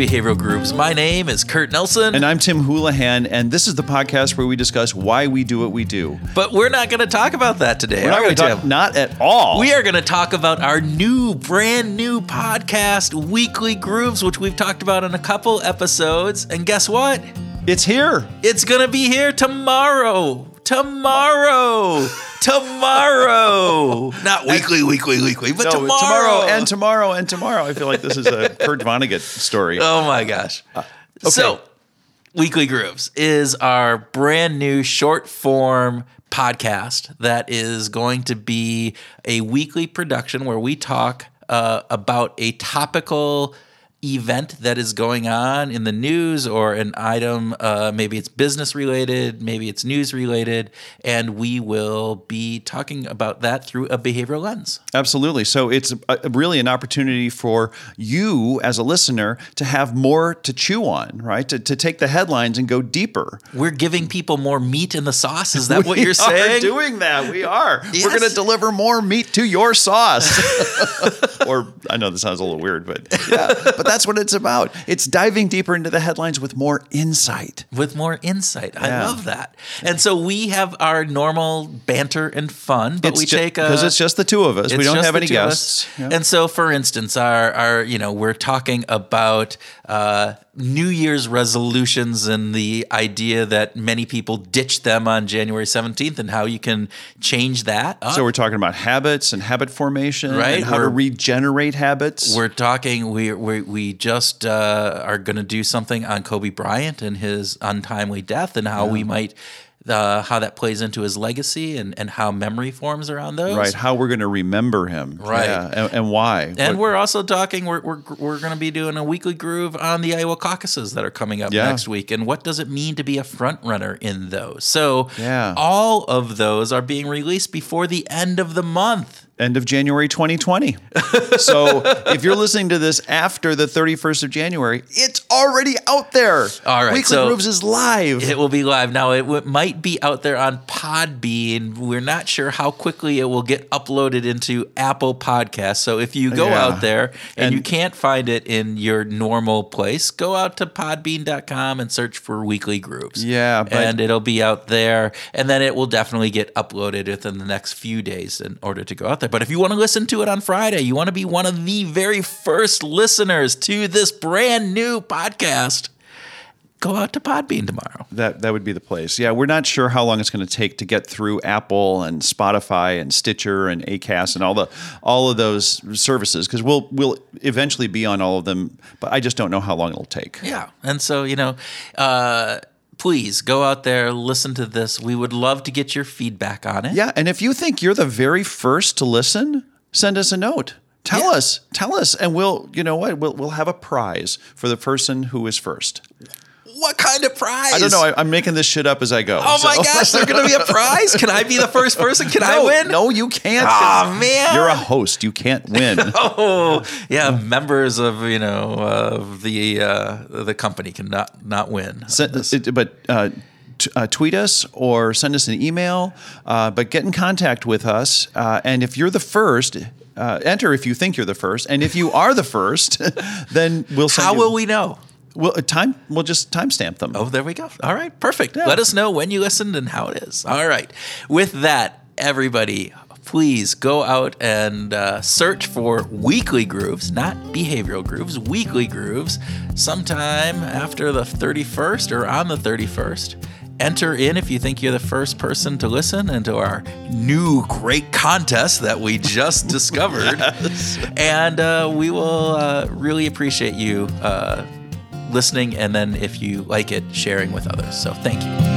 Behavioral Grooves. My name is Kurt Nelson. And I'm Tim Houlihan, and this is the podcast where we discuss why we do what we do. But we're not going to talk about that today. We're not going to talk, not at all. We are going to talk about our new, brand new podcast, Weekly Grooves, which we've talked about in a couple episodes. And guess what? It's here. It's going to be here tomorrow. Tomorrow. Tomorrow. Not weekly, weekly, weekly, but No, tomorrow. tomorrow and tomorrow and tomorrow. I feel like this is a Kurt Vonnegut story. Oh my gosh. So, Weekly Grooves is our brand new short form podcast that is going to be a weekly production where we talk uh, about a topical event that is going on in the news or an item uh, maybe it's business related maybe it's news related and we will be talking about that through a behavioral lens Absolutely. So it's a, really an opportunity for you as a listener to have more to chew on, right? To, to take the headlines and go deeper. we're giving people more meat in the sauce is that what you're saying We are doing that. We are. We're going to deliver more meat to your sauce. or I know this sounds a little weird, but yeah, but that's what it's about. It's diving deeper into the headlines with more insight. with more insight. I Yeah. love that. And so we have our normal banter and fun, but we take a because it's just the two of us. We don't have any guests. Yeah. And so, for instance, our our you know we're talking about uh, New Year's resolutions and the idea that many people ditch them on January seventeenth, and how you can change that. Up. So we're talking about habits and habit formation, Right, And how to we're- regenerate habits. We're talking. We we we just uh, are going to do something on Kobe Bryant and his untimely death, and how we might. Uh, how that plays into his legacy and, and how memory forms around those. right, how we're going to remember him, Right. Yeah, and, and why. And What- we're also talking. We're we're, we're going to be doing a weekly groove on the Iowa caucuses that are coming up Yeah. next week, and what does it mean to be a front runner in those? So, Yeah. all of those are being released before the end of the month. End of January 2020. so if you're listening to this after the 31st of January, it's already out there. All right, Weekly so- Grooves is live. It will be live now. It w- might be out there on Podbean. We're not sure how quickly it will get uploaded into Apple Podcasts. So if you go Yeah. out there and, And- you can't find it in your normal place, go out to podbean.com and search for Weekly Grooves. Yeah, and it'll be out there. And then it will definitely get uploaded within the next few days in order to go out there. But if you want to listen to it on Friday, you want to be one of the very first listeners to this brand new podcast, go out to Podbean tomorrow. that that would be the place. Yeah, we're not sure how long it's going to take to get through Apple and Spotify and Stitcher and Acast and all the all of those services because we'll we'll eventually be on all of them, but I just don't know how long it'll take. Yeah. And so, you know, uh, please go out there, listen to this. We would love to get your feedback on it. Yeah, and if you think you're the very first to listen, send us a note. Tell Yeah. us, tell us, and we'll, you know what, we'll, we'll have a prize for the person who is first. What kind of prize? I don't know. I, I'm making this shit up as I go. Oh my gosh, there's going to be a prize? Can I be the first person? Can I win? No, you can't. Oh man. You're a host. You can't win. Oh, yeah, members of, you know, of the uh, the company can not win. Send- it- but uh, t- uh, tweet us or send us an email. Uh, but get in contact with us. Uh, and if you're the first, uh, enter if you think you're the first. And if you are the first, then we'll send How you- will we know? We'll, uh, time, we'll just timestamp them. Oh, there we go. All right, perfect. Let us know when you listened and how it is. All right. With that, everybody, please go out and uh, search for weekly grooves, not behavioral grooves, weekly grooves, sometime after the 31st or on the 31st. Enter in if you think you're the first person to listen into our new great contest that we just discovered. And uh, we will uh, really appreciate you uh, listening, and then if you like it, sharing with others. So thank you.